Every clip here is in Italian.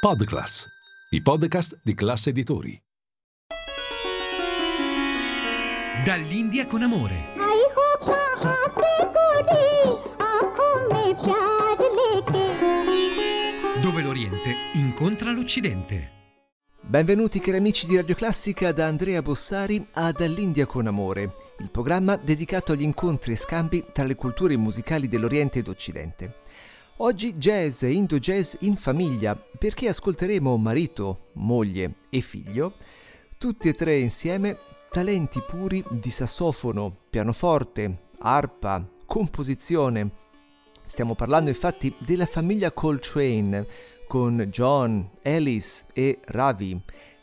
Podclass, i podcast di classe editori. Dall'India con amore. Dove l'Oriente incontra l'Occidente. Benvenuti cari amici di Radio Classica da Andrea Bossari a Dall'India con amore, il programma dedicato agli incontri e scambi tra le culture musicali dell'Oriente ed Occidente. Oggi jazz e indo jazz in famiglia, perché ascolteremo marito, moglie e figlio, tutti e tre insieme talenti puri di sassofono, pianoforte, arpa, composizione. Stiamo parlando infatti della famiglia Coltrane con John, Alice e Ravi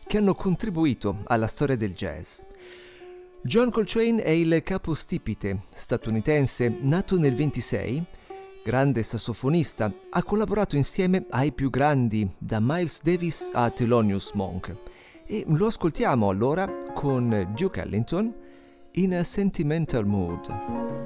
che hanno contribuito alla storia del jazz. John Coltrane è il capostipite statunitense nato nel 26, grande sassofonista, ha collaborato insieme ai più grandi da Miles Davis a Thelonious Monk e lo ascoltiamo allora con Duke Ellington in a Sentimental Mood.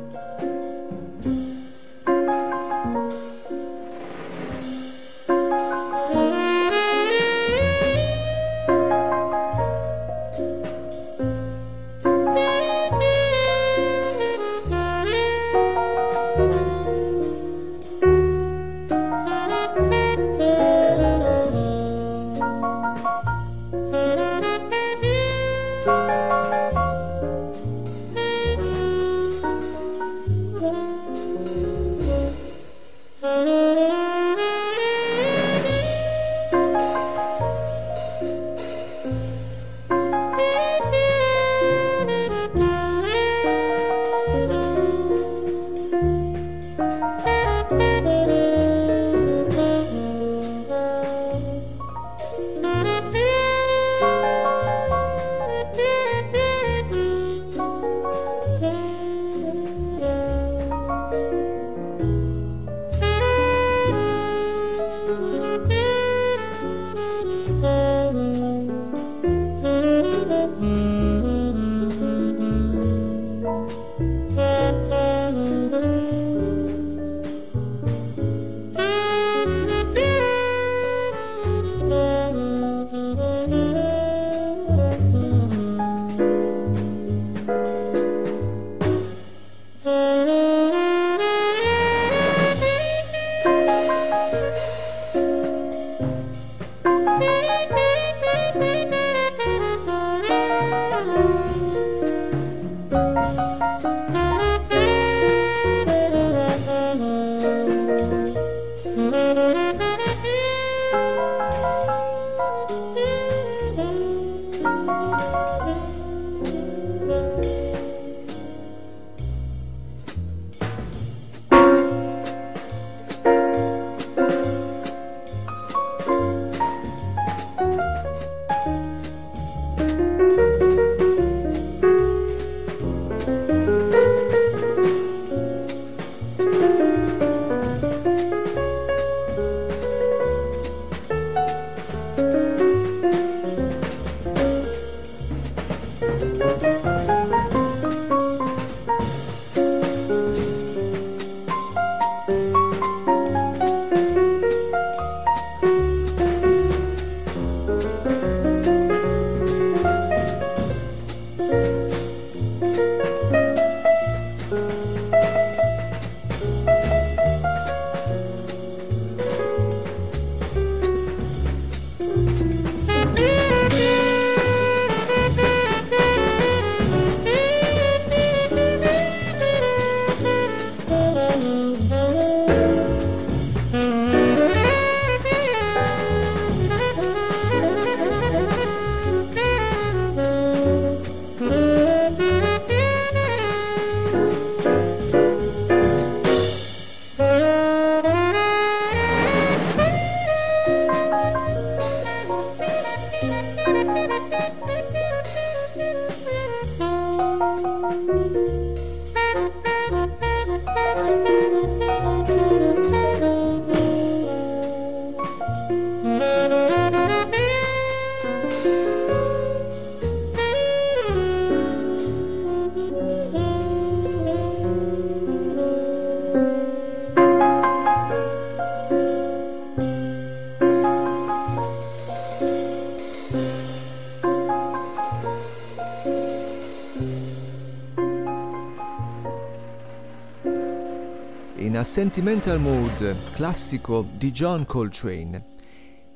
Sentimental Mood, classico di John Coltrane.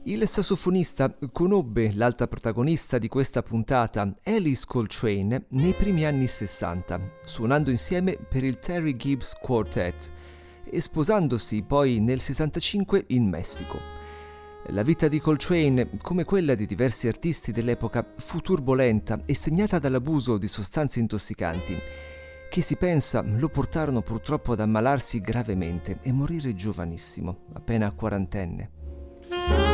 Il sassofonista conobbe l'alta protagonista di questa puntata, Alice Coltrane, nei primi anni 60, suonando insieme per il Terry Gibbs Quartet e sposandosi poi nel 65 in Messico. La vita di Coltrane, come quella di diversi artisti dell'epoca, fu turbolenta e segnata dall'abuso di sostanze intossicanti che si pensa lo portarono purtroppo ad ammalarsi gravemente e morire giovanissimo, appena quarantenne.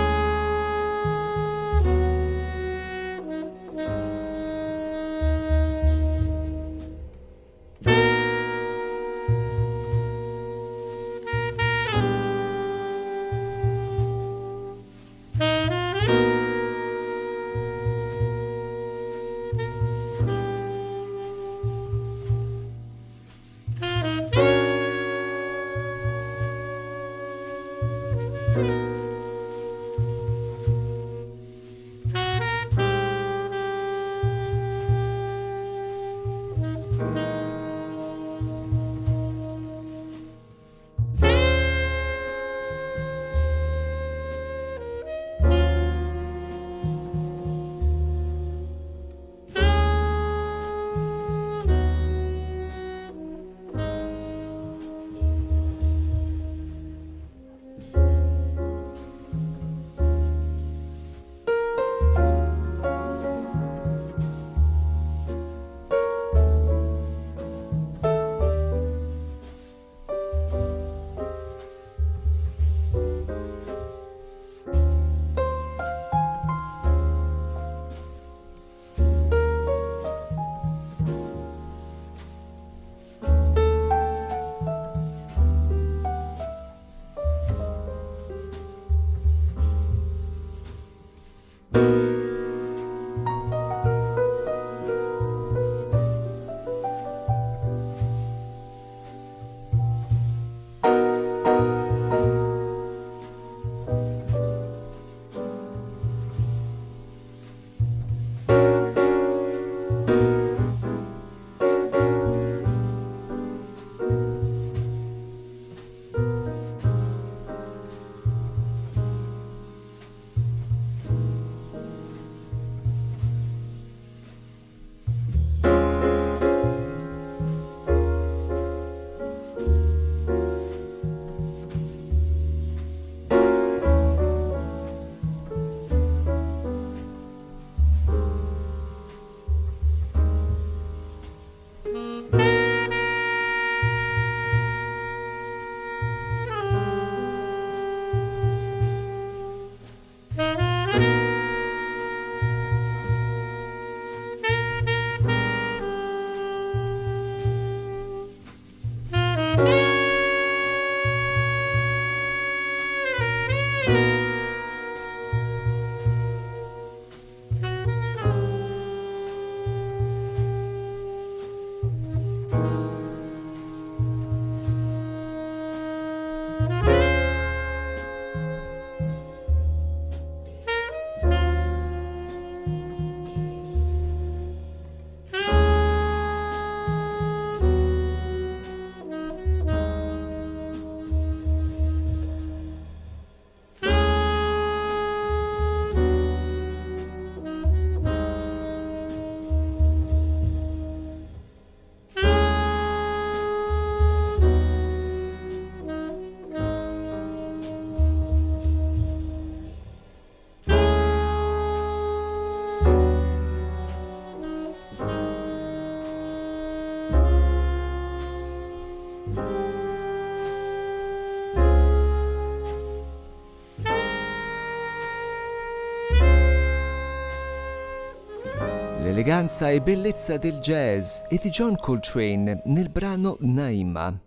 L'eleganza e bellezza del jazz e di John Coltrane nel brano Naima.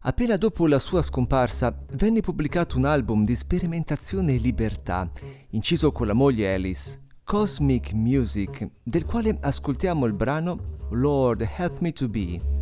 Appena dopo la sua scomparsa venne pubblicato un album di sperimentazione e libertà, inciso con la moglie Alice, Cosmic Music, del quale ascoltiamo il brano Lord Help Me to Be.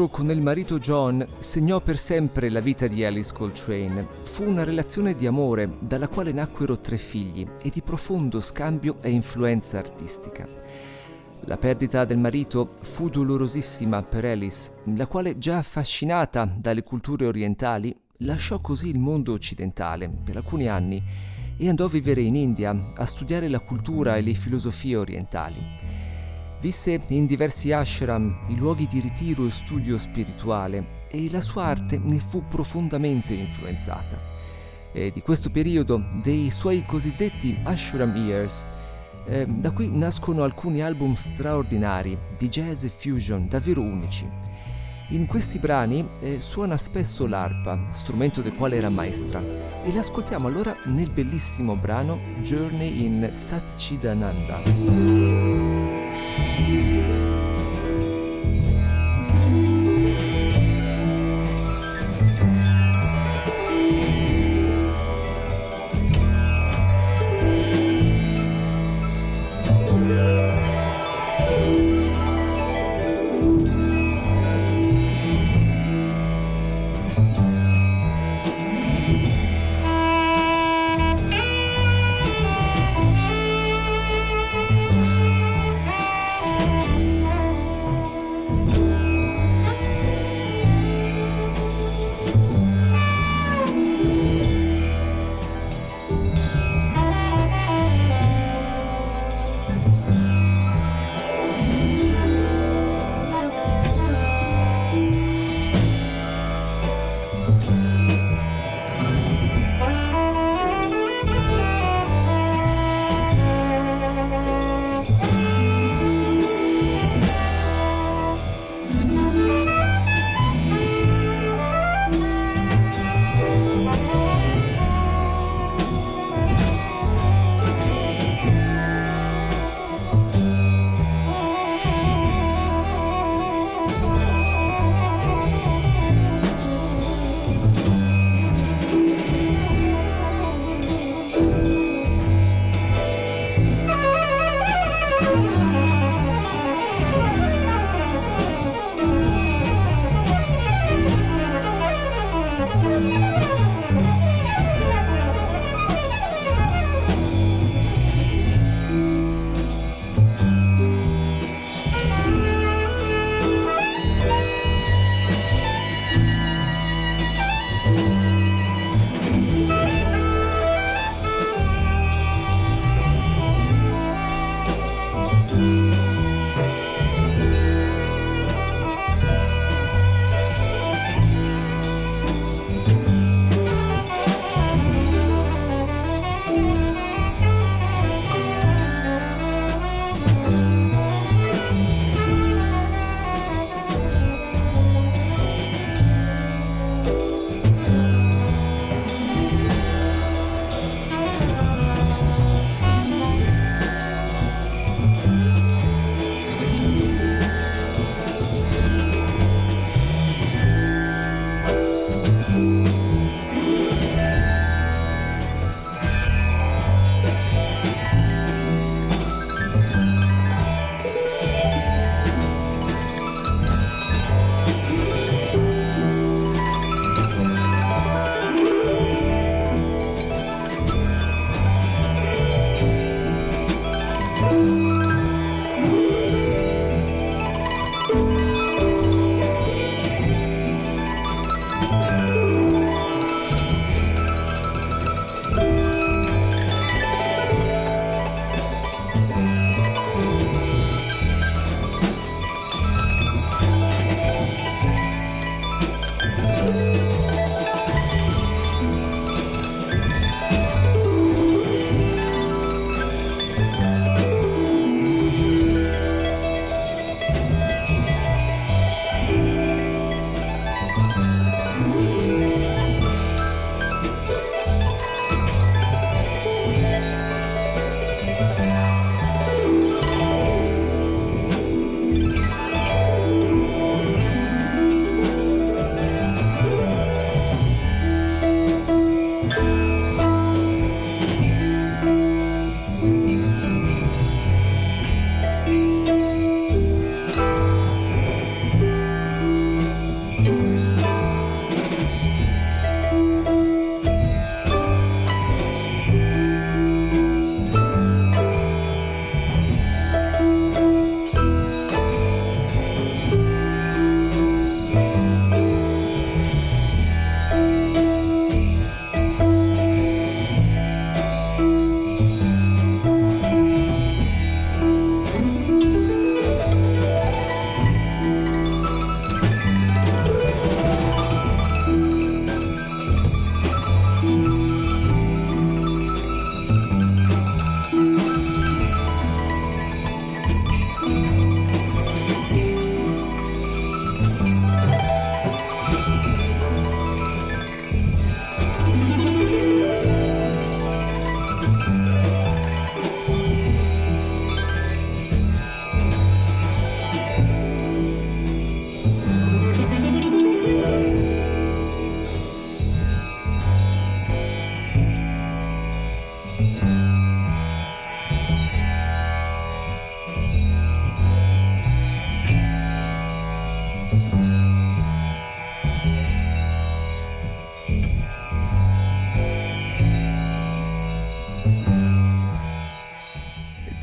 Incontro con il marito John segnò per sempre la vita di Alice Coltrane. Fu una relazione di amore dalla quale nacquero tre figli e di profondo scambio e influenza artistica. La perdita del marito fu dolorosissima per Alice, la quale già affascinata dalle culture orientali lasciò così il mondo occidentale per alcuni anni e andò a vivere in India a studiare la cultura e le filosofie orientali. Visse in diversi ashram, i luoghi di ritiro e studio spirituale, e la sua arte ne fu profondamente influenzata. E di questo periodo, dei suoi cosiddetti ashram years, eh, da qui nascono alcuni album straordinari di jazz e fusion davvero unici. In questi brani eh, suona spesso l'arpa, strumento del quale era maestra, e l'ascoltiamo allora nel bellissimo brano Journey in Satchidananda.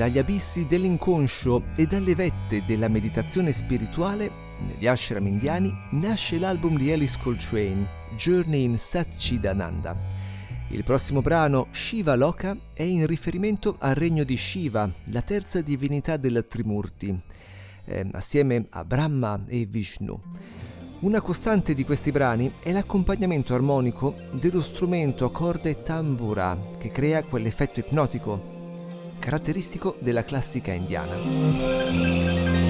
Dagli abissi dell'inconscio e dalle vette della meditazione spirituale, negli ashram indiani nasce l'album di Alice Coltrane, Journey in Satchidananda. Il prossimo brano, Shiva Loka, è in riferimento al regno di Shiva, la terza divinità del Trimurti, eh, assieme a Brahma e Vishnu. Una costante di questi brani è l'accompagnamento armonico dello strumento a corde tambura che crea quell'effetto ipnotico caratteristico della classica indiana.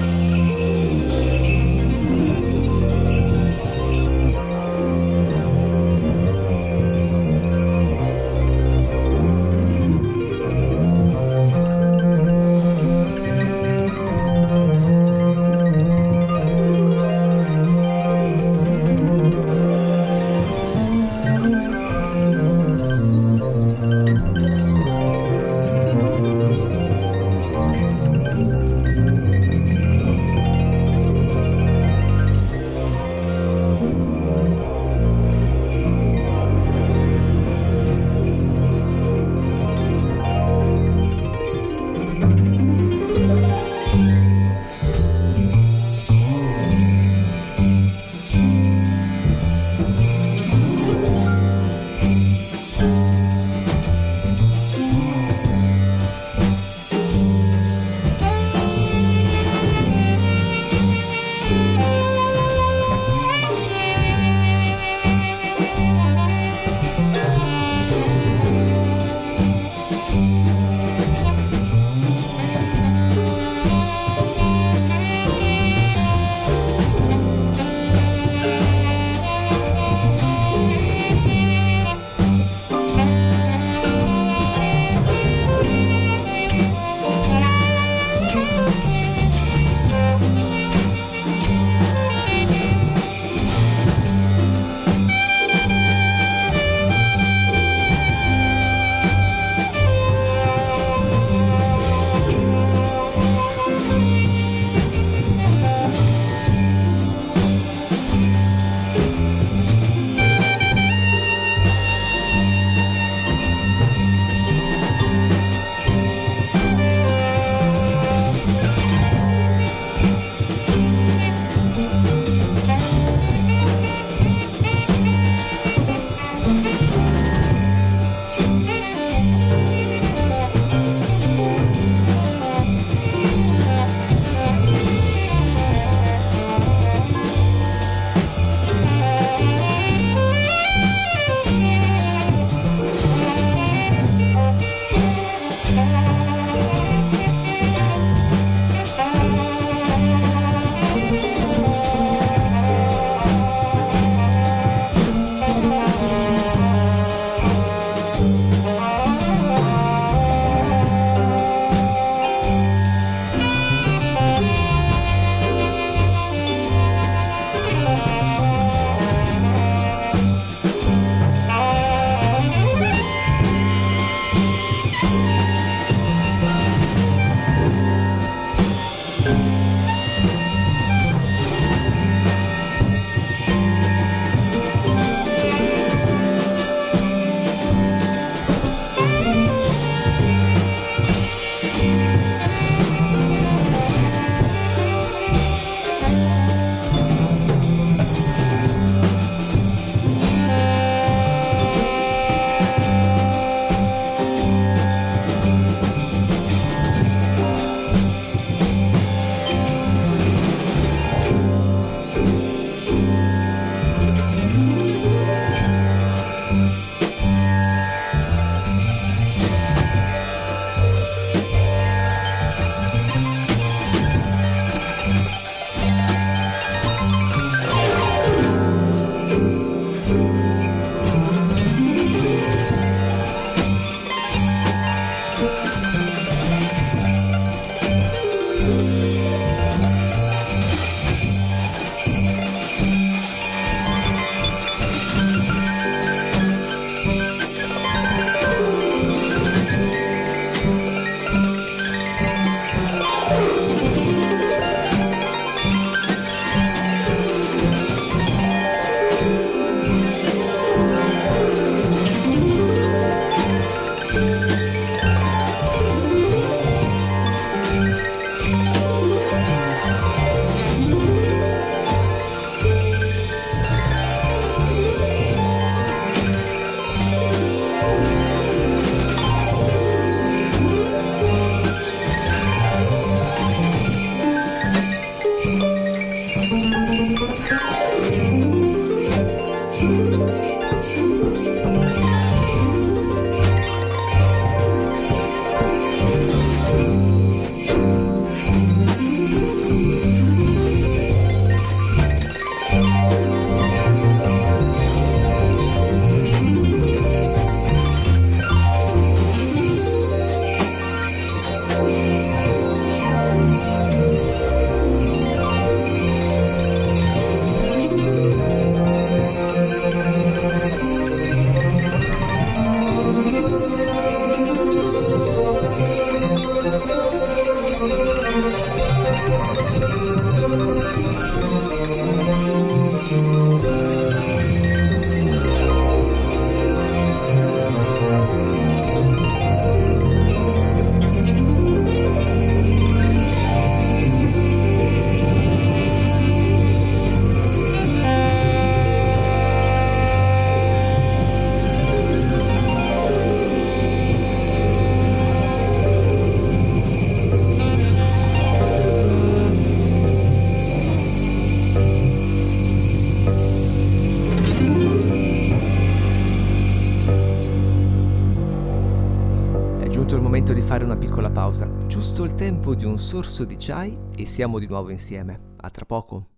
Giusto il tempo di un sorso di chai e siamo di nuovo insieme. A tra poco.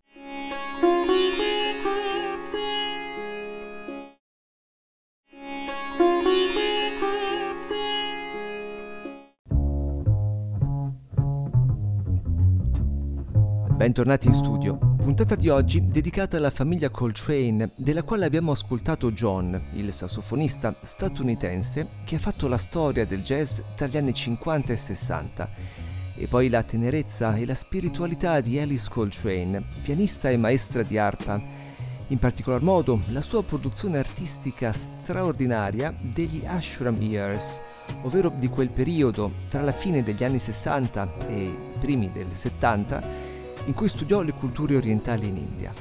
Bentornati in studio. Puntata di oggi dedicata alla famiglia Coltrane, della quale abbiamo ascoltato John, il sassofonista statunitense che ha fatto la storia del jazz tra gli anni 50 e 60, e poi la tenerezza e la spiritualità di Alice Coltrane, pianista e maestra di arpa. In particolar modo la sua produzione artistica straordinaria degli Ashram Years, ovvero di quel periodo tra la fine degli anni 60 e i primi del 70 in cui studiò le culture orientali in India.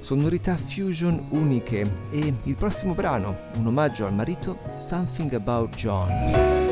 Sonorità fusion uniche e il prossimo brano, un omaggio al marito, Something About John.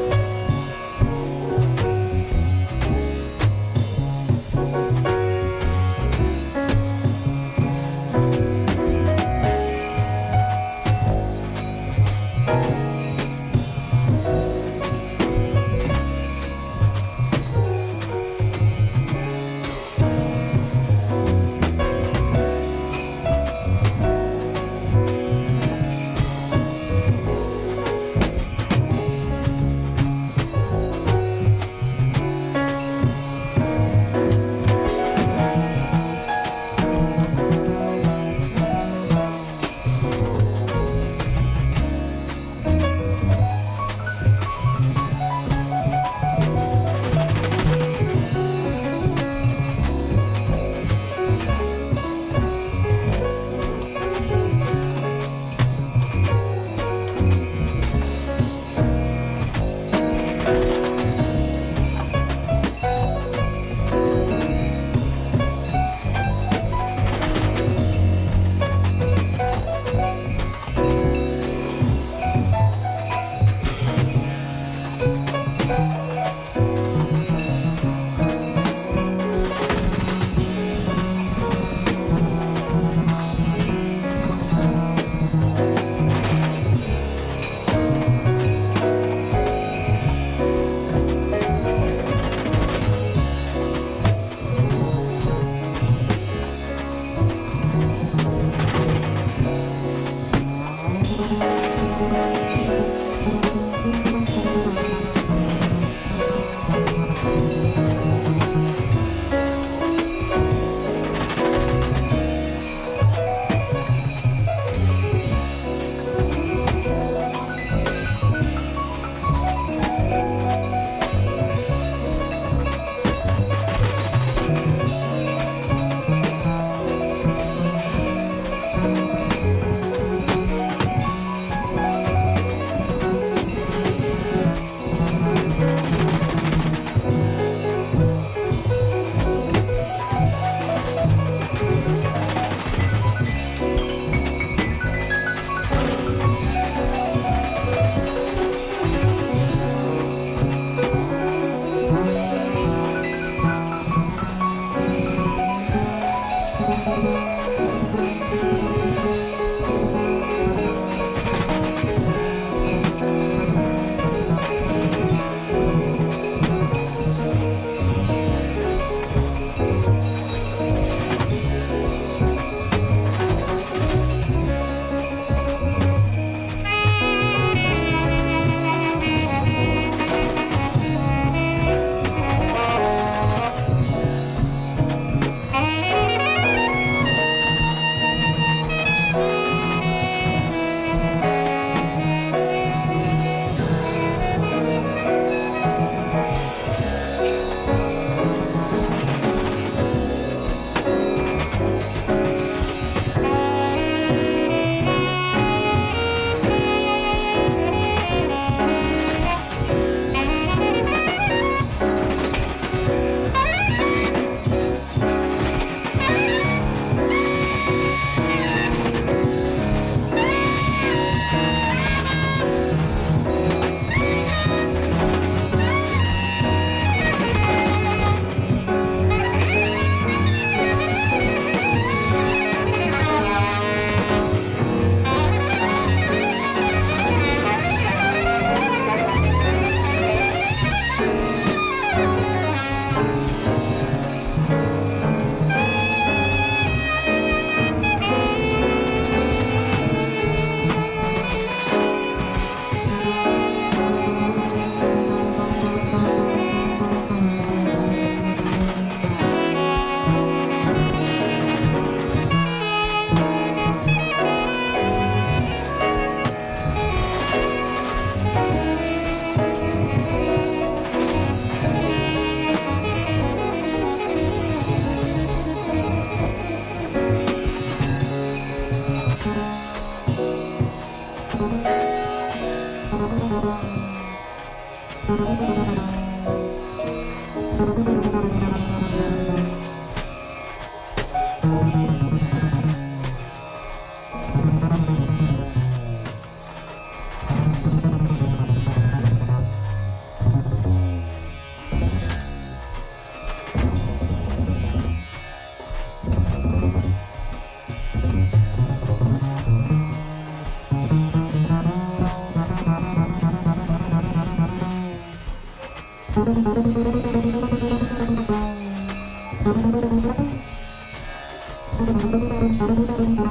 Thank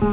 you.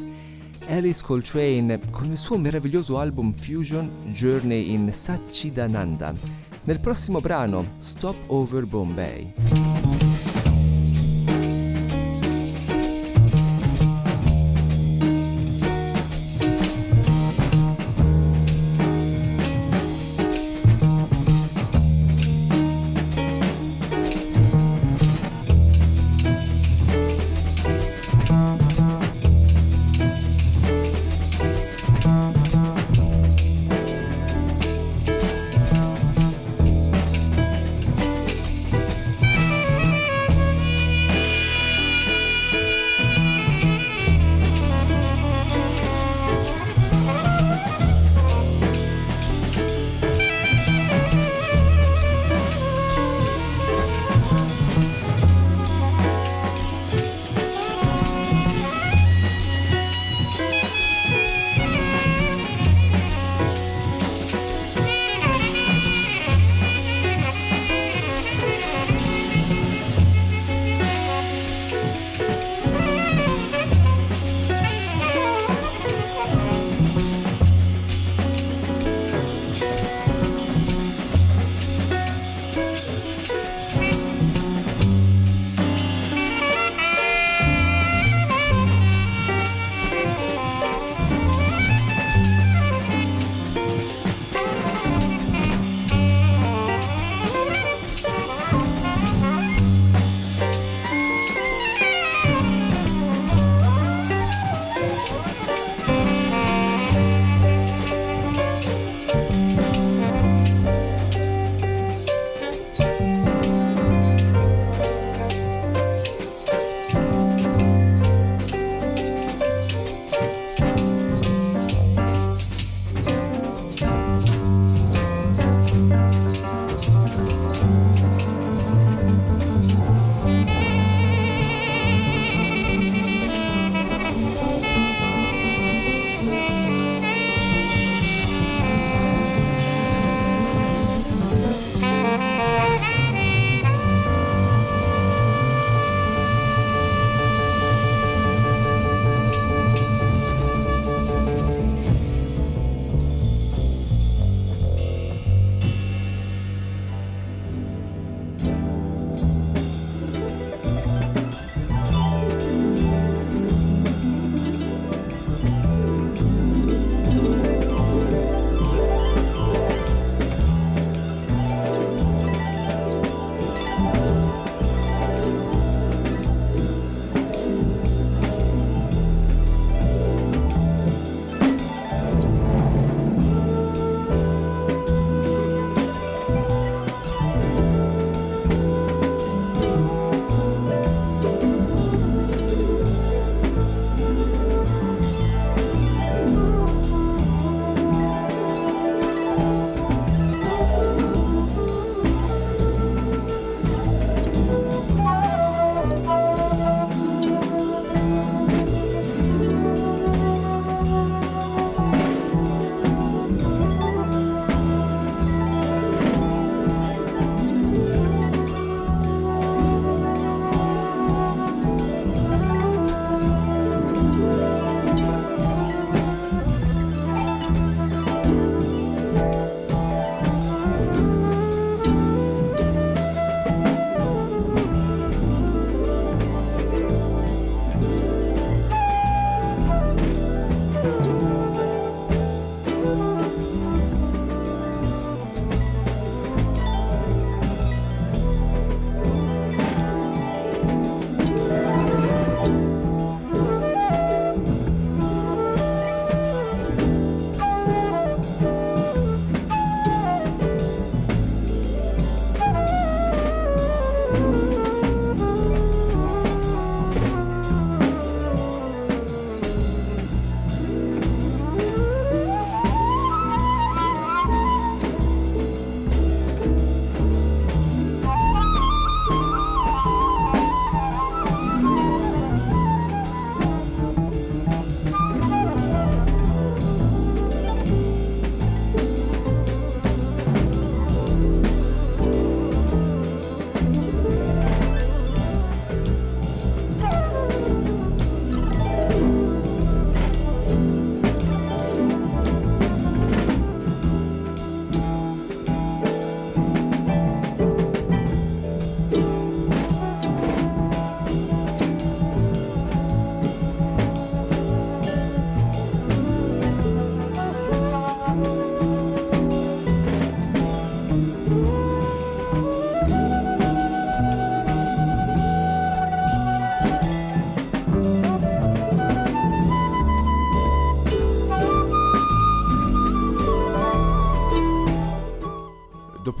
Alice Coltrane con il suo meraviglioso album Fusion Journey in Satchidananda. Nel prossimo brano Stop Over Bombay.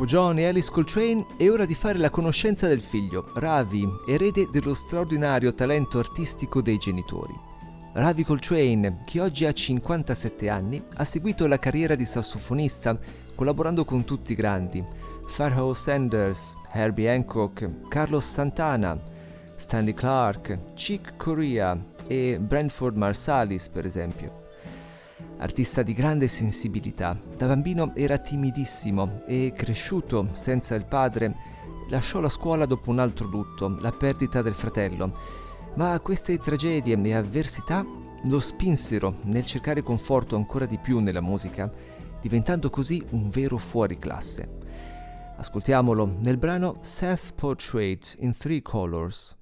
Dopo John e Alice Coltrane è ora di fare la conoscenza del figlio, Ravi, erede dello straordinario talento artistico dei genitori. Ravi Coltrane, che oggi ha 57 anni, ha seguito la carriera di sassofonista collaborando con tutti i grandi, Farhow Sanders, Herbie Hancock, Carlos Santana, Stanley Clark, Chick Corea e Brentford Marsalis, per esempio. Artista di grande sensibilità, da bambino era timidissimo e cresciuto senza il padre, lasciò la scuola dopo un altro lutto, la perdita del fratello, ma queste tragedie e avversità lo spinsero nel cercare conforto ancora di più nella musica, diventando così un vero fuoriclasse. Ascoltiamolo nel brano Self Portrait in Three Colors.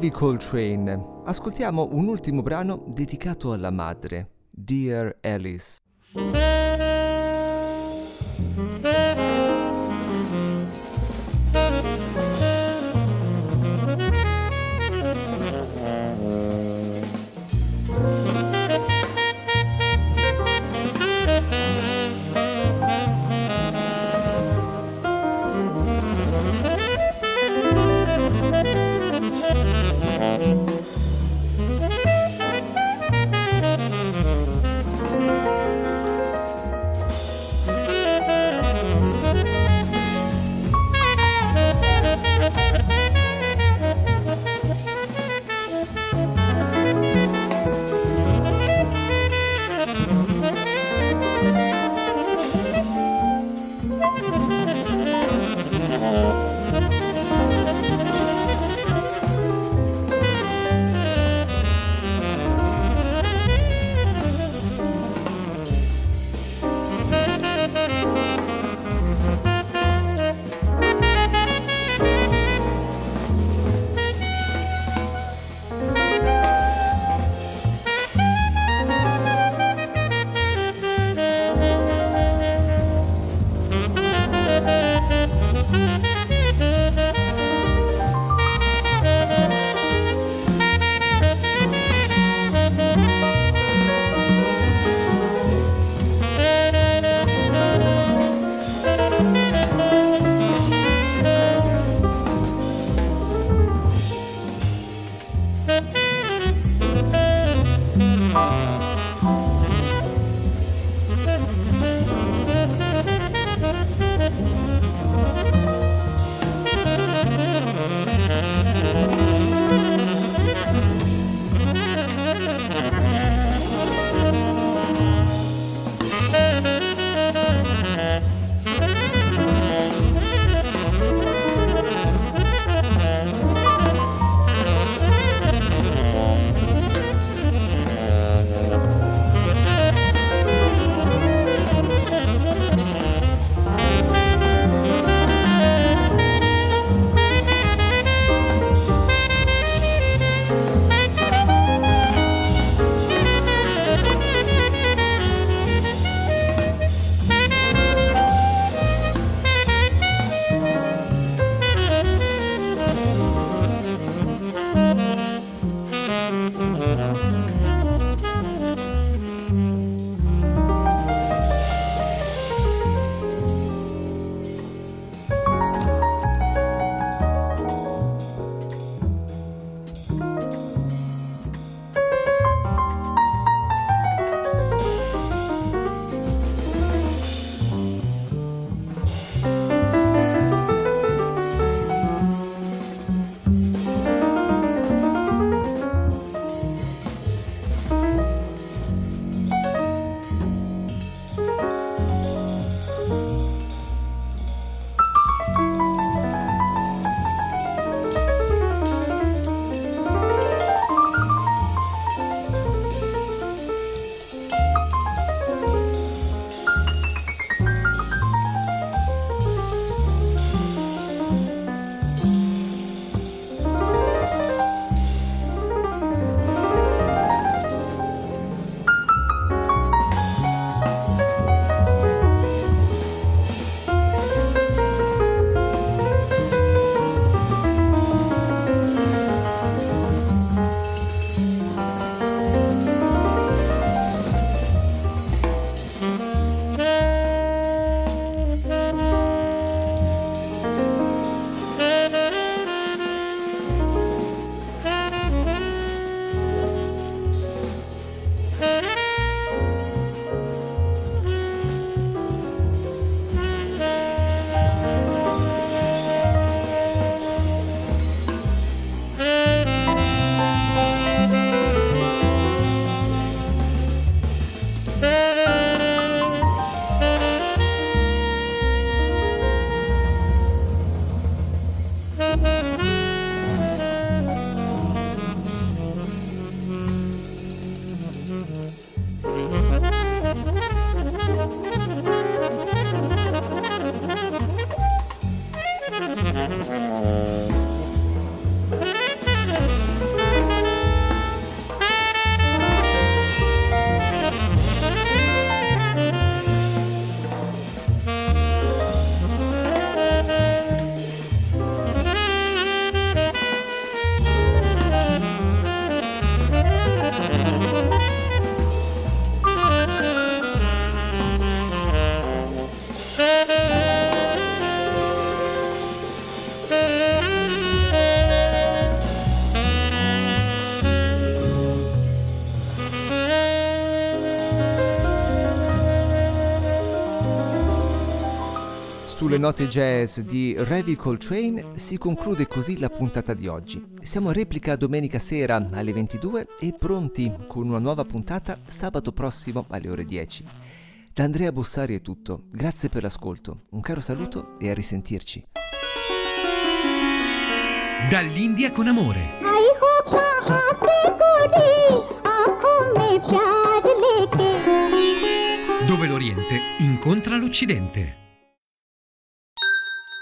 Ravi Coltrane. Ascoltiamo un ultimo brano dedicato alla madre, Dear Alice. Sulle note jazz di Revy Coltrane si conclude così la puntata di oggi. Siamo a replica domenica sera alle 22 e pronti con una nuova puntata sabato prossimo alle ore 10. Da Andrea Bossari è tutto, grazie per l'ascolto, un caro saluto e a risentirci. Dall'India con amore. Dove l'Oriente incontra l'Occidente.